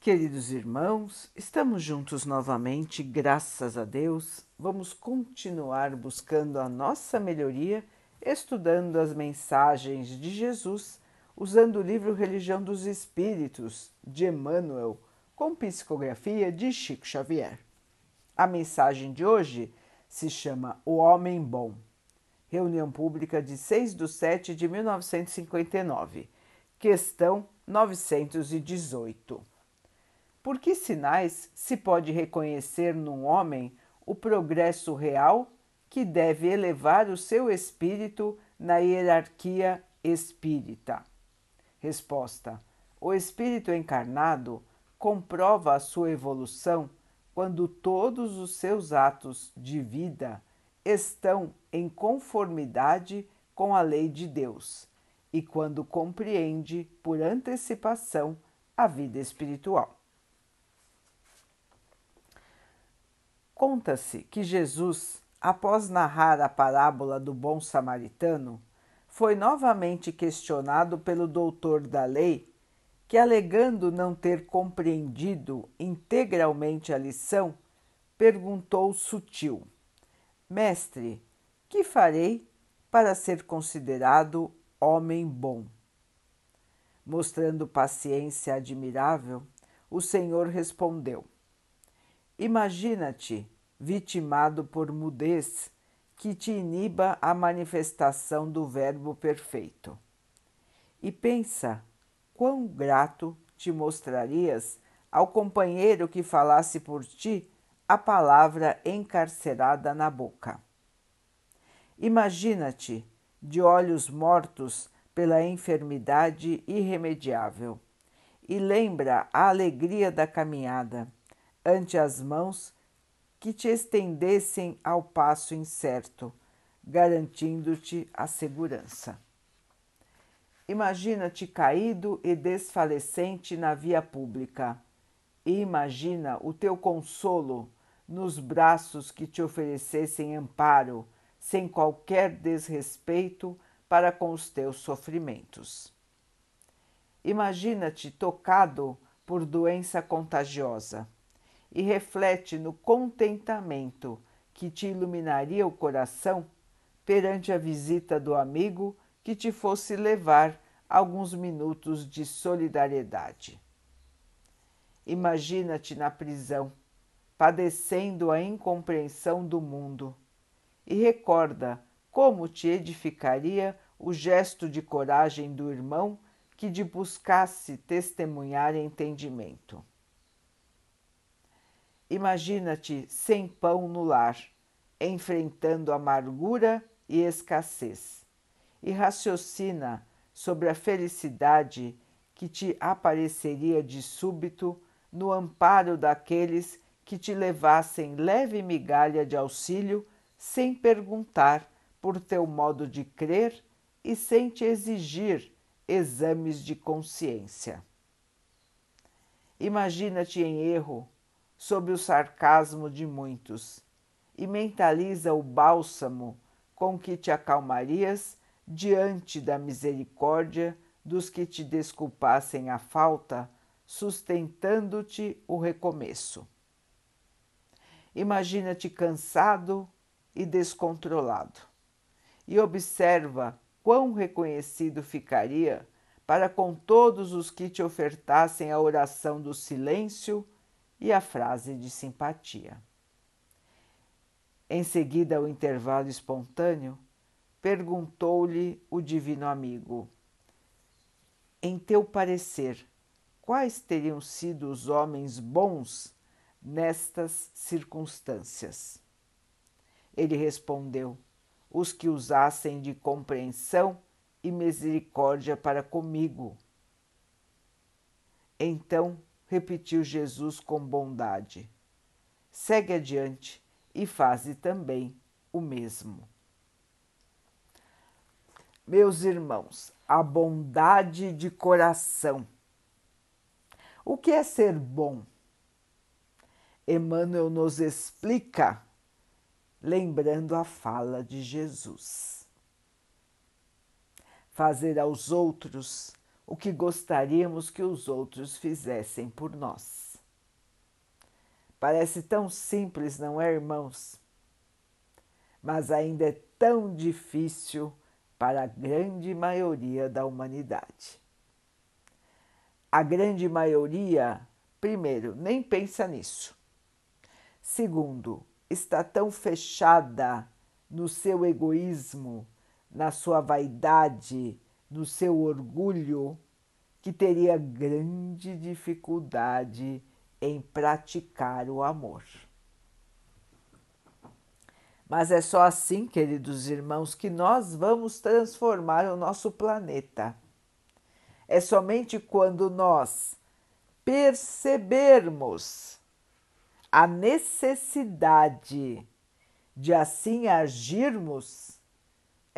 Queridos irmãos, estamos juntos novamente, graças a Deus. Vamos continuar buscando a nossa melhoria, estudando as mensagens de Jesus, usando o livro Religião dos Espíritos, de Emmanuel, com psicografia de Chico Xavier. A mensagem de hoje se chama O Homem Bom. Reunião Pública de 6 de 7 de 1959. Questão 918. Por que sinais se pode reconhecer num homem o progresso real que deve elevar o seu espírito na hierarquia espírita? Resposta: O espírito encarnado comprova a sua evolução quando todos os seus atos de vida estão em conformidade com a lei de Deus e quando compreende por antecipação a vida espiritual. Conta-se que Jesus, após narrar a parábola do bom samaritano, foi novamente questionado pelo doutor da lei, que, alegando não ter compreendido integralmente a lição, perguntou sutil: Mestre, que farei para ser considerado homem bom? Mostrando paciência admirável, o Senhor respondeu: Imagina-te vitimado por mudez que te iniba a manifestação do Verbo perfeito. E pensa quão grato te mostrarias ao companheiro que falasse por ti a palavra encarcerada na boca. Imagina-te de olhos mortos pela enfermidade irremediável e lembra a alegria da caminhada ante as mãos que te estendessem ao passo incerto, garantindo-te a segurança. Imagina-te caído e desfalecente na via pública, e imagina o teu consolo nos braços que te oferecessem amparo, sem qualquer desrespeito para com os teus sofrimentos. Imagina-te tocado por doença contagiosa e reflete no contentamento que te iluminaria o coração perante a visita do amigo que te fosse levar alguns minutos de solidariedade. Imagina-te na prisão, padecendo a incompreensão do mundo, e recorda como te edificaria o gesto de coragem do irmão que te buscasse testemunhar entendimento. Imagina-te sem pão no lar, enfrentando amargura e escassez, e raciocina sobre a felicidade que te apareceria de súbito no amparo daqueles que te levassem leve migalha de auxílio sem perguntar por teu modo de crer e sem te exigir exames de consciência. Imagina-te em erro sob o sarcasmo de muitos, e mentaliza o bálsamo com que te acalmarias diante da misericórdia dos que te desculpassem a falta, sustentando-te o recomeço. Imagina-te cansado e descontrolado, e observa quão reconhecido ficaria para com todos os que te ofertassem a oração do silêncio e a frase de simpatia. Em seguida ao intervalo espontâneo, perguntou-lhe o divino amigo: Em teu parecer, quais teriam sido os homens bons nestas circunstâncias? Ele respondeu: Os que usassem de compreensão e misericórdia para comigo. Então repetiu Jesus com bondade. Segue adiante e faze também o mesmo. Meus irmãos, a bondade de coração. O que é ser bom? Emmanuel nos explica, lembrando a fala de Jesus. Fazer aos outros o que gostaríamos que os outros fizessem por nós. Parece tão simples, não é, irmãos? Mas ainda é tão difícil para a grande maioria da humanidade. A grande maioria, primeiro, nem pensa nisso. Segundo, está tão fechada no seu egoísmo, na sua vaidade, no seu orgulho, que teria grande dificuldade em praticar o amor. Mas é só assim, queridos irmãos, que nós vamos transformar o nosso planeta. É somente quando nós percebermos a necessidade de assim agirmos,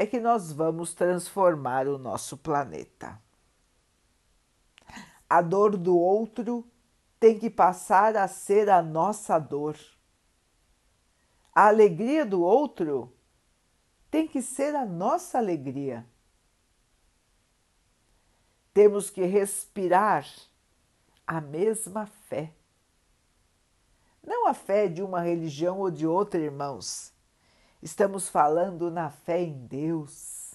é que nós vamos transformar o nosso planeta. A dor do outro tem que passar a ser a nossa dor a alegria do outro tem que ser a nossa alegria. Temos que respirar a mesma fé. Não a fé de uma religião ou de outra, irmãos. Estamos falando na fé em Deus,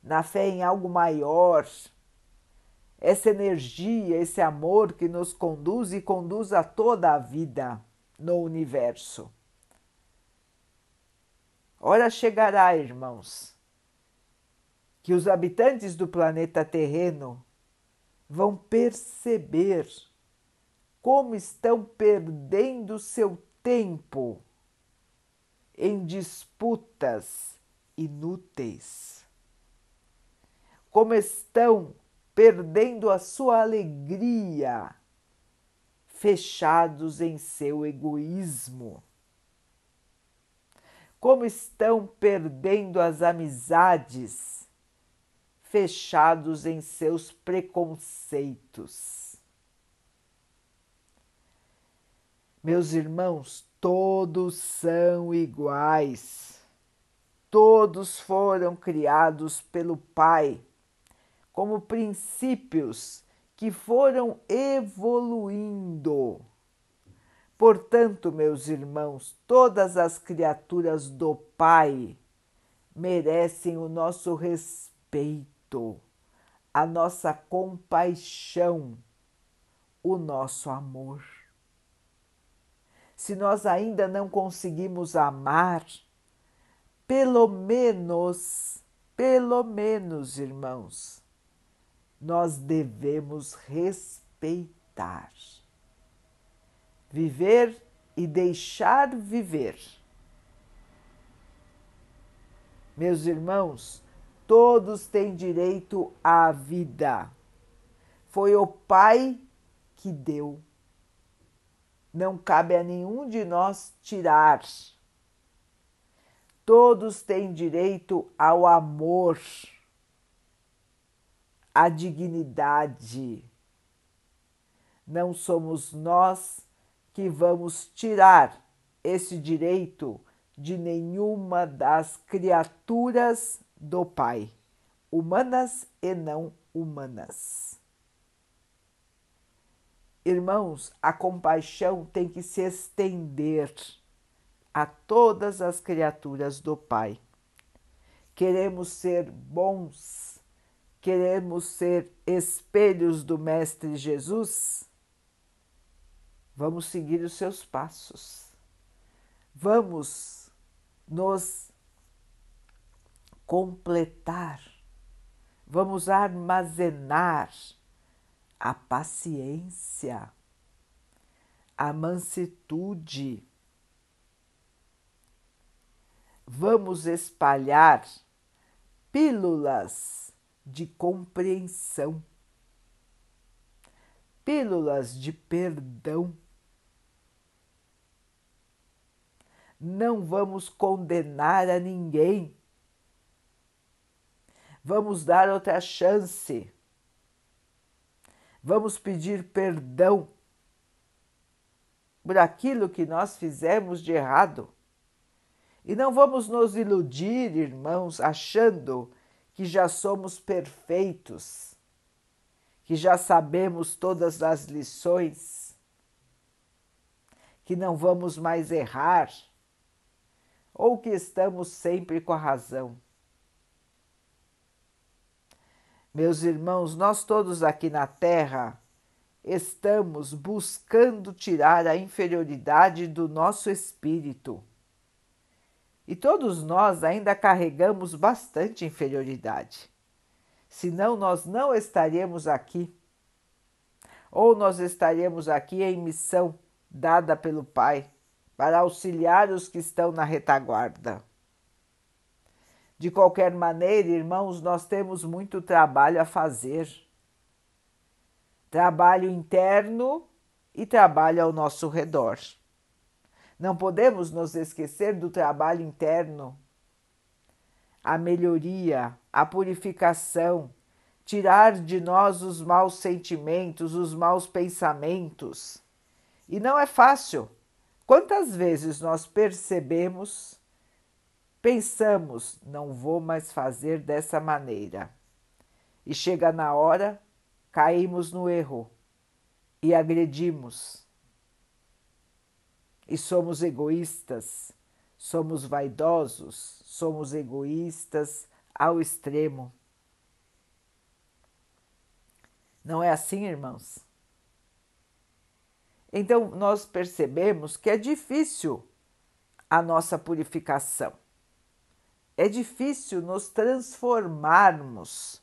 na fé em algo maior. Essa energia, esse amor que nos conduz e conduz a toda a vida no universo. Hora chegará, irmãos, que os habitantes do planeta terreno vão perceber como estão perdendo seu tempo em disputas inúteis, como estão perdendo a sua alegria, fechados em seu egoísmo como estão perdendo as amizades, fechados em seus preconceitos. Meus irmãos, todos são iguais. Todos foram criados pelo Pai como princípios que foram evoluindo Portanto, meus irmãos, todas as criaturas do Pai merecem o nosso respeito, a nossa compaixão, o nosso amor. Se nós ainda não conseguimos amar, pelo menos, pelo menos, irmãos, nós devemos respeitar viver e deixar viver. Meus irmãos, todos têm direito à vida. Foi o Pai que deu. Não cabe a nenhum de nós tirar. Todos têm direito ao amor, à dignidade. Não somos nós que vamos tirar esse direito de nenhuma das criaturas do Pai, humanas e não humanas. Irmãos, a compaixão tem que se estender a todas as criaturas do Pai. Queremos ser bons, queremos ser espelhos do Mestre Jesus Vamos seguir os seus passos. Vamos nos completar. Vamos armazenar a paciência, a mansitude. Vamos espalhar pílulas de compreensão, pílulas de perdão não vamos condenar a ninguém. Vamos dar outra chance. Vamos pedir perdão por aquilo que nós fizemos de errado. E não vamos nos iludir, irmãos, achando que já somos perfeitos, que já sabemos todas as lições, que não vamos mais errar, ou que estamos sempre com a razão. Meus irmãos, nós todos aqui na Terra estamos buscando tirar a inferioridade do nosso espírito. E todos nós ainda carregamos bastante inferioridade senão nós não estaríamos aqui. Ou nós estaríamos aqui em missão dada pelo Pai para auxiliar os que estão na retaguarda. De qualquer maneira, irmãos, nós temos muito trabalho a fazer. Trabalho interno e trabalho ao nosso redor. Não podemos nos esquecer do trabalho interno a melhoria, a purificação, tirar de nós os maus sentimentos, os maus pensamentos. E não é fácil. Quantas vezes nós percebemos, pensamos, não vou mais fazer dessa maneira. E chega na hora, caímos no erro e agredimos. E somos egoístas, somos vaidosos, somos egoístas ao extremo. Não é assim, irmãos? Então, nós percebemos que é difícil a nossa purificação. É difícil nos transformarmos,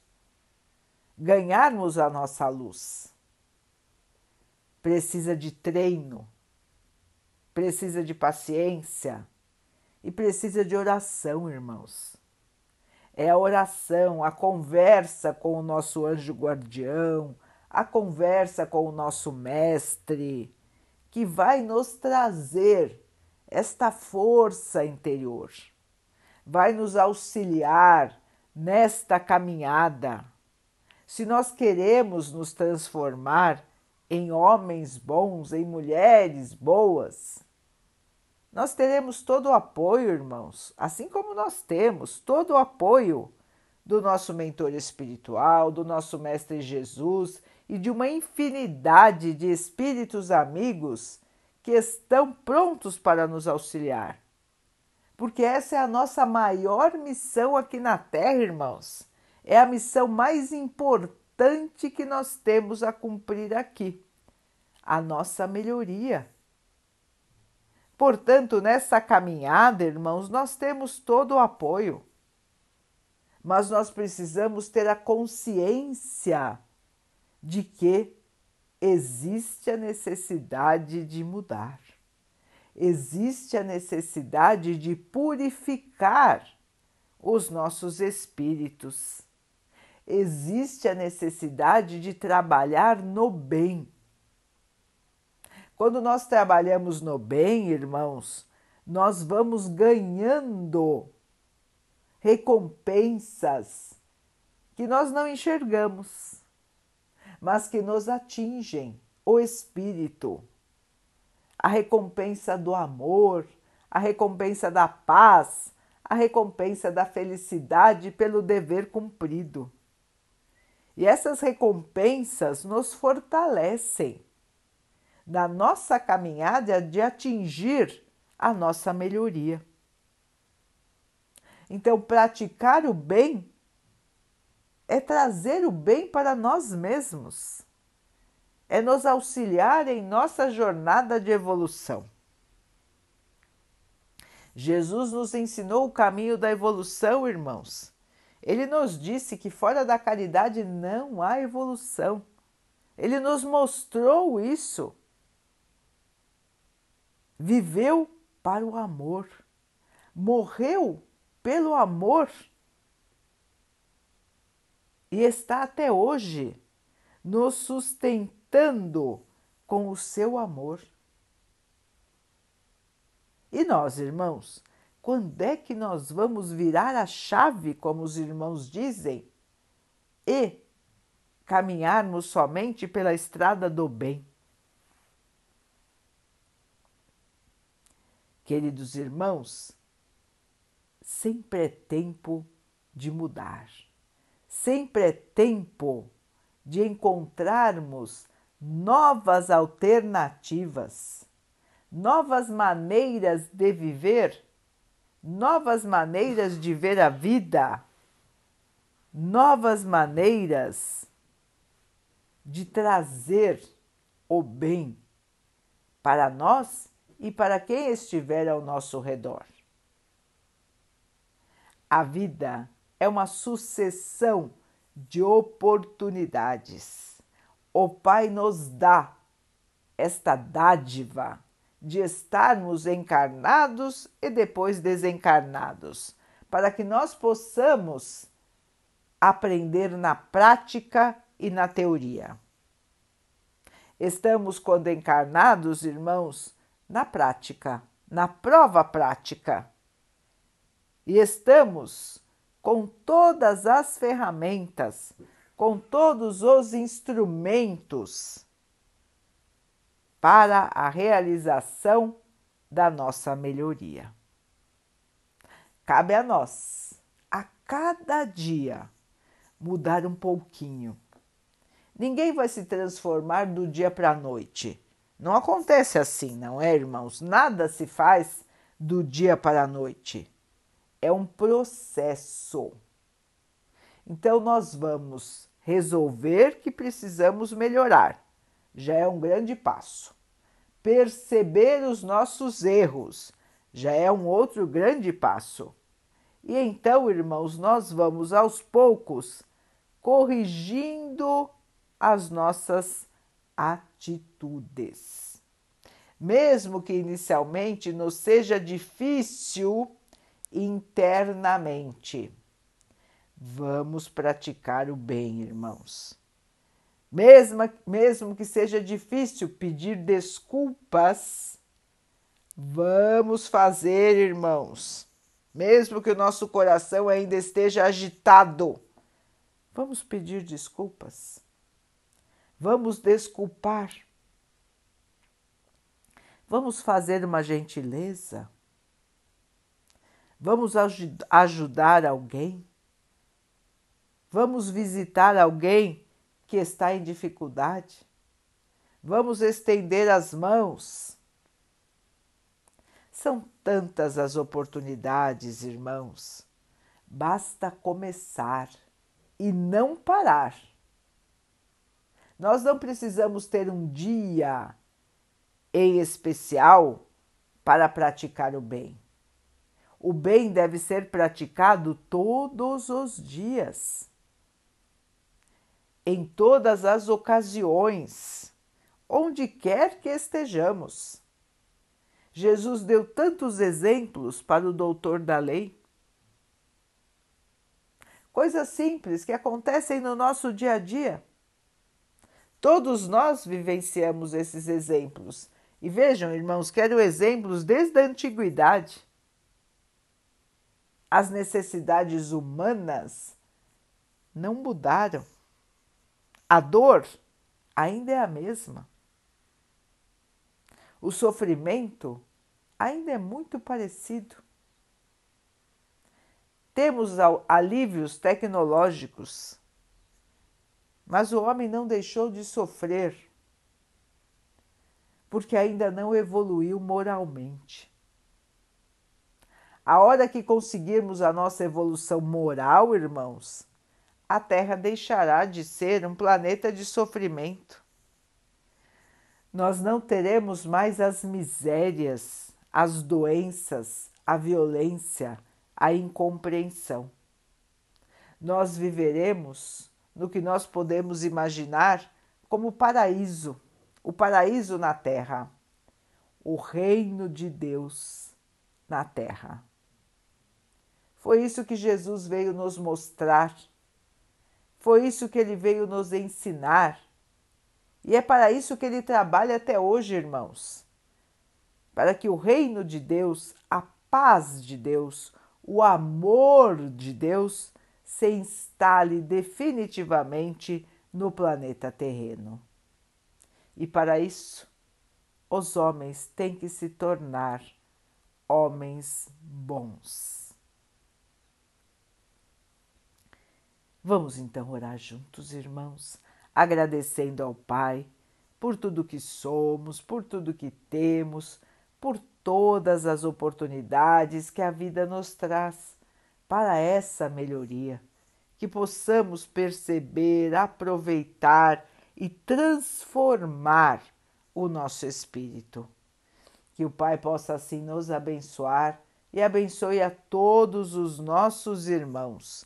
ganharmos a nossa luz. Precisa de treino, precisa de paciência, e precisa de oração, irmãos. É a oração, a conversa com o nosso anjo guardião, a conversa com o nosso mestre, que vai nos trazer esta força interior, vai nos auxiliar nesta caminhada. Se nós queremos nos transformar em homens bons, em mulheres boas, nós teremos todo o apoio, irmãos, assim como nós temos todo o apoio do nosso mentor espiritual, do nosso Mestre Jesus e de uma infinidade de espíritos amigos que estão prontos para nos auxiliar. Porque essa é a nossa maior missão aqui na Terra, irmãos. É a missão mais importante que nós temos a cumprir aqui a nossa melhoria Portanto, nessa caminhada, irmãos, nós temos todo o apoio. Mas nós precisamos ter a consciência de que existe a necessidade de mudar. Existe a necessidade de purificar os nossos espíritos. Existe a necessidade de trabalhar no bem quando nós trabalhamos no bem, irmãos, nós vamos ganhando recompensas que nós não enxergamos, mas que nos atingem o espírito. A recompensa do amor, a recompensa da paz, a recompensa da felicidade pelo dever cumprido. E essas recompensas nos fortalecem da nossa caminhada de atingir a nossa melhoria. Então, praticar o bem é trazer o bem para nós mesmos, é nos auxiliar em nossa jornada de evolução. Jesus nos ensinou o caminho da evolução, irmãos. Ele nos disse que fora da caridade não há evolução. Ele nos mostrou isso viveu para o amor, morreu pelo amor e está até hoje nos sustentando com o seu amor. E nós, irmãos, quando é que nós vamos virar a chave, como os irmãos dizem, e caminharmos somente pela estrada do bem? Queridos irmãos, sempre é tempo de mudar, sempre é tempo de encontrarmos novas alternativas, novas maneiras de viver, novas maneiras de ver a vida, novas maneiras de trazer o bem para nós e para quem estiver ao nosso redor. A vida é uma sucessão de oportunidades. O Pai nos dá esta dádiva de estarmos encarnados e depois desencarnados, para que nós possamos aprender na prática e na teoria. Estamos, quando encarnados, irmãos, na prática, na prova prática. E estamos com todas as ferramentas, com todos os instrumentos para a realização da nossa melhoria. Cabe a nós, a cada dia, mudar um pouquinho. Ninguém vai se transformar do dia para a noite. Não acontece assim, não é, irmãos? Nada se faz do dia para a noite é um processo. Então, nós vamos resolver que precisamos melhorar, já é um grande passo. Perceber os nossos erros já é um outro grande passo. E então, irmãos, nós vamos aos poucos corrigindo as nossas atitudes. Mesmo que inicialmente nos seja difícil internamente. Vamos praticar o bem, irmãos. Mesmo, mesmo que seja difícil pedir desculpas, vamos fazer, irmãos. Mesmo que o nosso coração ainda esteja agitado, vamos pedir desculpas. Vamos desculpar. Vamos fazer uma gentileza Vamos ajudar alguém? Vamos visitar alguém que está em dificuldade? Vamos estender as mãos? São tantas as oportunidades, irmãos. Basta começar e não parar. Nós não precisamos ter um dia em especial para praticar o bem. O bem deve ser praticado todos os dias, em todas as ocasiões, onde quer que estejamos. Jesus deu tantos exemplos para o doutor da lei. Coisas simples que acontecem no nosso dia a dia. Todos nós vivenciamos esses exemplos. E vejam, irmãos, quero exemplos desde a antiguidade as necessidades humanas não mudaram. A dor ainda é a mesma. O sofrimento ainda é muito parecido. Temos alívios tecnológicos, mas o homem não deixou de sofrer, porque ainda não evoluiu moralmente. A hora que conseguirmos a nossa evolução moral, irmãos, a Terra deixará de ser um planeta de sofrimento. Nós não teremos mais as misérias, as doenças, a violência, a incompreensão. Nós viveremos no que nós podemos imaginar como paraíso, o paraíso na Terra, o reino de Deus na Terra. Foi isso que Jesus veio nos mostrar. Foi isso que ele veio nos ensinar. E é para isso que ele trabalha até hoje, irmãos. Para que o reino de Deus, a paz de Deus, o amor de Deus se instale definitivamente no planeta terreno. E para isso, os homens têm que se tornar homens bons. Vamos então orar juntos, irmãos, agradecendo ao Pai por tudo que somos, por tudo que temos, por todas as oportunidades que a vida nos traz para essa melhoria, que possamos perceber, aproveitar e transformar o nosso espírito. Que o Pai possa assim nos abençoar e abençoe a todos os nossos irmãos.